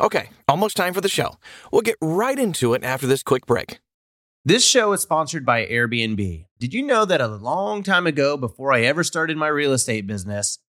Okay, almost time for the show. We'll get right into it after this quick break. This show is sponsored by Airbnb. Did you know that a long time ago, before I ever started my real estate business,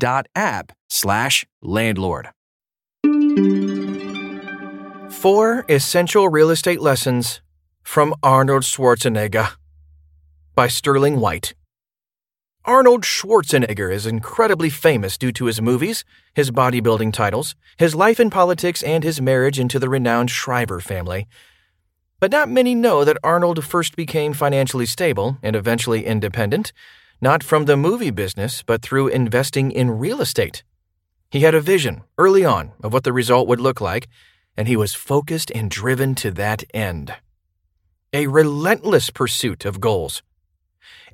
Rent.app slash landlord. Four Essential Real Estate Lessons from Arnold Schwarzenegger by Sterling White. Arnold Schwarzenegger is incredibly famous due to his movies, his bodybuilding titles, his life in politics, and his marriage into the renowned Shriver family. But not many know that Arnold first became financially stable and eventually independent, not from the movie business, but through investing in real estate. He had a vision early on of what the result would look like, and he was focused and driven to that end. A relentless pursuit of goals.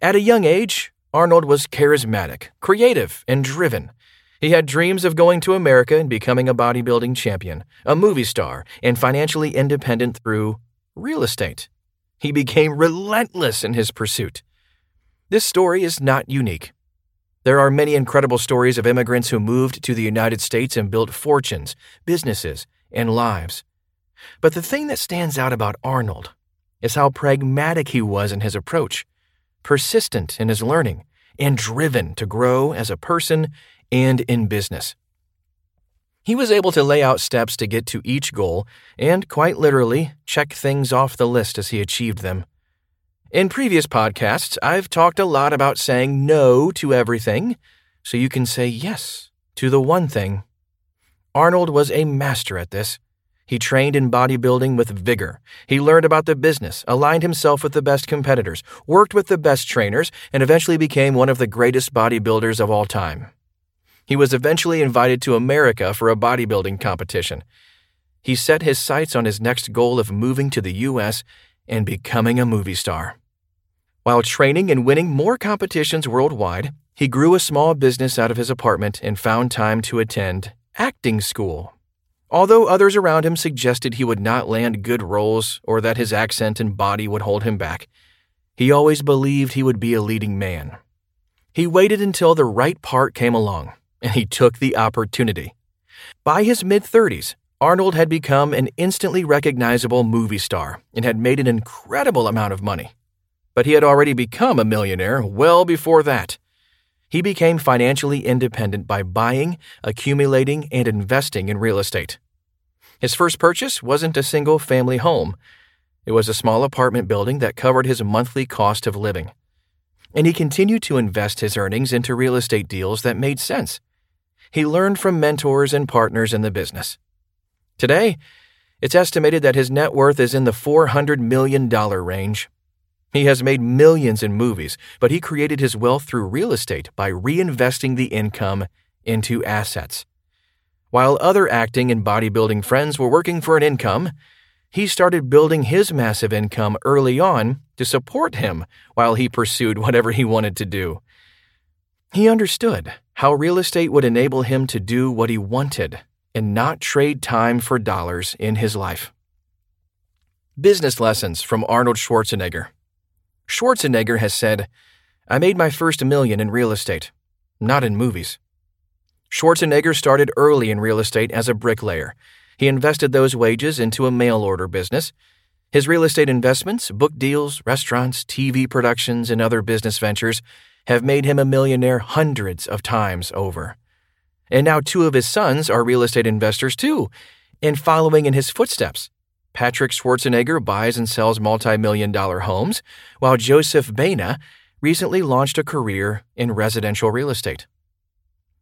At a young age, Arnold was charismatic, creative, and driven. He had dreams of going to America and becoming a bodybuilding champion, a movie star, and financially independent through real estate. He became relentless in his pursuit. This story is not unique. There are many incredible stories of immigrants who moved to the United States and built fortunes, businesses, and lives. But the thing that stands out about Arnold is how pragmatic he was in his approach, persistent in his learning, and driven to grow as a person and in business. He was able to lay out steps to get to each goal and, quite literally, check things off the list as he achieved them. In previous podcasts, I've talked a lot about saying no to everything so you can say yes to the one thing. Arnold was a master at this. He trained in bodybuilding with vigor. He learned about the business, aligned himself with the best competitors, worked with the best trainers, and eventually became one of the greatest bodybuilders of all time. He was eventually invited to America for a bodybuilding competition. He set his sights on his next goal of moving to the U.S. and becoming a movie star. While training and winning more competitions worldwide, he grew a small business out of his apartment and found time to attend acting school. Although others around him suggested he would not land good roles or that his accent and body would hold him back, he always believed he would be a leading man. He waited until the right part came along, and he took the opportunity. By his mid 30s, Arnold had become an instantly recognizable movie star and had made an incredible amount of money. But he had already become a millionaire well before that. He became financially independent by buying, accumulating, and investing in real estate. His first purchase wasn't a single family home. It was a small apartment building that covered his monthly cost of living. And he continued to invest his earnings into real estate deals that made sense. He learned from mentors and partners in the business. Today, it's estimated that his net worth is in the $400 million range. He has made millions in movies, but he created his wealth through real estate by reinvesting the income into assets. While other acting and bodybuilding friends were working for an income, he started building his massive income early on to support him while he pursued whatever he wanted to do. He understood how real estate would enable him to do what he wanted and not trade time for dollars in his life. Business lessons from Arnold Schwarzenegger. Schwarzenegger has said, I made my first million in real estate, not in movies. Schwarzenegger started early in real estate as a bricklayer he invested those wages into a mail order business. His real estate investments, book deals, restaurants, TV productions, and other business ventures have made him a millionaire hundreds of times over. And now two of his sons are real estate investors too, and following in his footsteps. Patrick Schwarzenegger buys and sells multi million dollar homes, while Joseph Baena recently launched a career in residential real estate.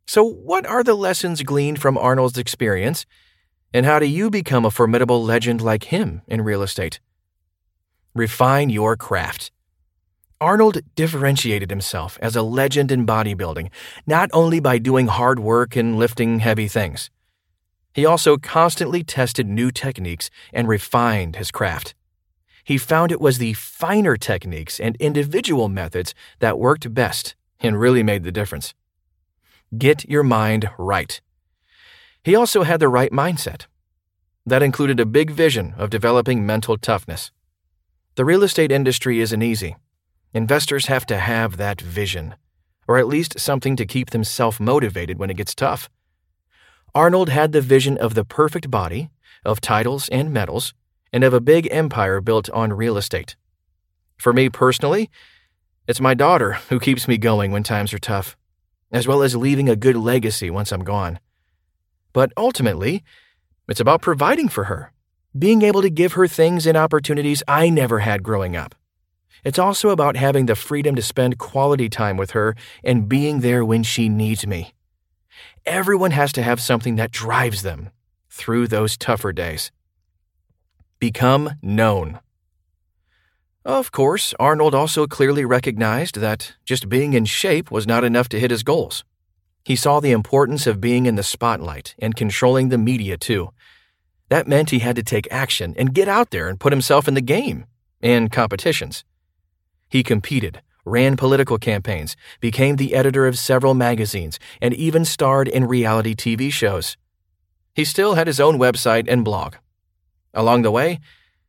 So, what are the lessons gleaned from Arnold's experience and how do you become a formidable legend like him in real estate? Refine your craft. Arnold differentiated himself as a legend in bodybuilding, not only by doing hard work and lifting heavy things. He also constantly tested new techniques and refined his craft. He found it was the finer techniques and individual methods that worked best and really made the difference. Get your mind right. He also had the right mindset. That included a big vision of developing mental toughness. The real estate industry isn't easy. Investors have to have that vision, or at least something to keep them self motivated when it gets tough. Arnold had the vision of the perfect body, of titles and medals, and of a big empire built on real estate. For me personally, it's my daughter who keeps me going when times are tough, as well as leaving a good legacy once I'm gone. But ultimately, it's about providing for her, being able to give her things and opportunities I never had growing up. It's also about having the freedom to spend quality time with her and being there when she needs me. Everyone has to have something that drives them through those tougher days. Become known. Of course, Arnold also clearly recognized that just being in shape was not enough to hit his goals. He saw the importance of being in the spotlight and controlling the media, too. That meant he had to take action and get out there and put himself in the game and competitions. He competed, ran political campaigns, became the editor of several magazines, and even starred in reality TV shows. He still had his own website and blog. Along the way,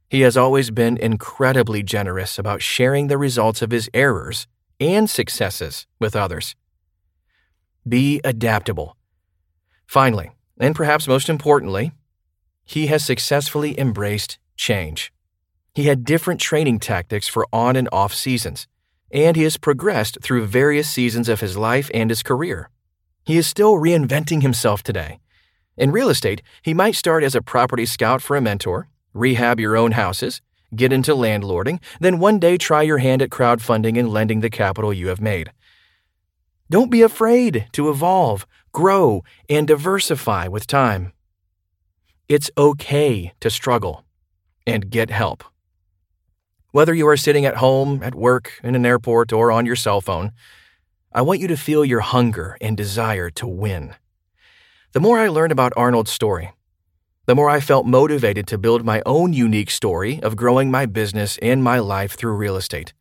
he has always been incredibly generous about sharing the results of his errors and successes with others. Be adaptable. Finally, and perhaps most importantly, he has successfully embraced change. He had different training tactics for on and off seasons, and he has progressed through various seasons of his life and his career. He is still reinventing himself today. In real estate, he might start as a property scout for a mentor, rehab your own houses, get into landlording, then one day try your hand at crowdfunding and lending the capital you have made. Don't be afraid to evolve, grow, and diversify with time. It's okay to struggle and get help. Whether you are sitting at home, at work, in an airport, or on your cell phone, I want you to feel your hunger and desire to win. The more I learned about Arnold's story, the more I felt motivated to build my own unique story of growing my business and my life through real estate.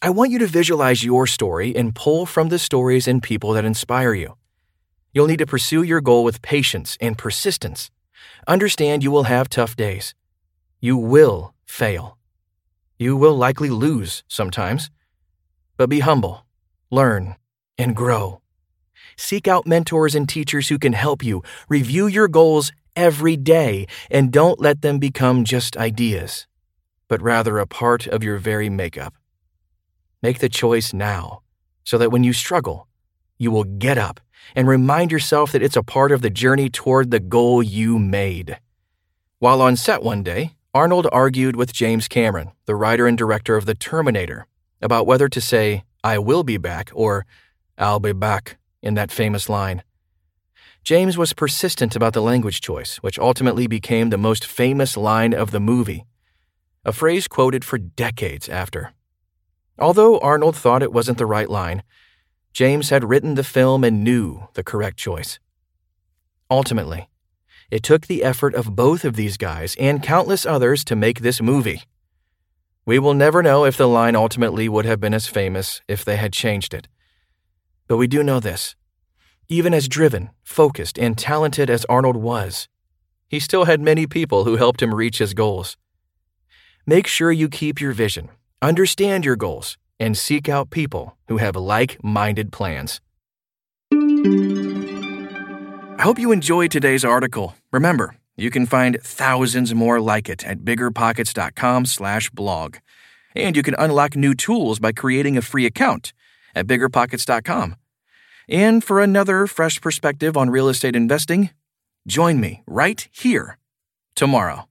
I want you to visualize your story and pull from the stories and people that inspire you. You'll need to pursue your goal with patience and persistence. Understand you will have tough days. You will fail. You will likely lose sometimes. But be humble, learn, and grow. Seek out mentors and teachers who can help you. Review your goals every day and don't let them become just ideas, but rather a part of your very makeup. Make the choice now so that when you struggle, you will get up and remind yourself that it's a part of the journey toward the goal you made. While on set one day, Arnold argued with James Cameron, the writer and director of The Terminator, about whether to say, I will be back, or I'll be back, in that famous line. James was persistent about the language choice, which ultimately became the most famous line of the movie, a phrase quoted for decades after. Although Arnold thought it wasn't the right line, James had written the film and knew the correct choice. Ultimately, it took the effort of both of these guys and countless others to make this movie. We will never know if the line ultimately would have been as famous if they had changed it. But we do know this. Even as driven, focused, and talented as Arnold was, he still had many people who helped him reach his goals. Make sure you keep your vision, understand your goals, and seek out people who have like minded plans. I hope you enjoyed today's article. Remember, you can find thousands more like it at biggerpockets.com/blog. And you can unlock new tools by creating a free account at biggerpockets.com. And for another fresh perspective on real estate investing, join me right here tomorrow.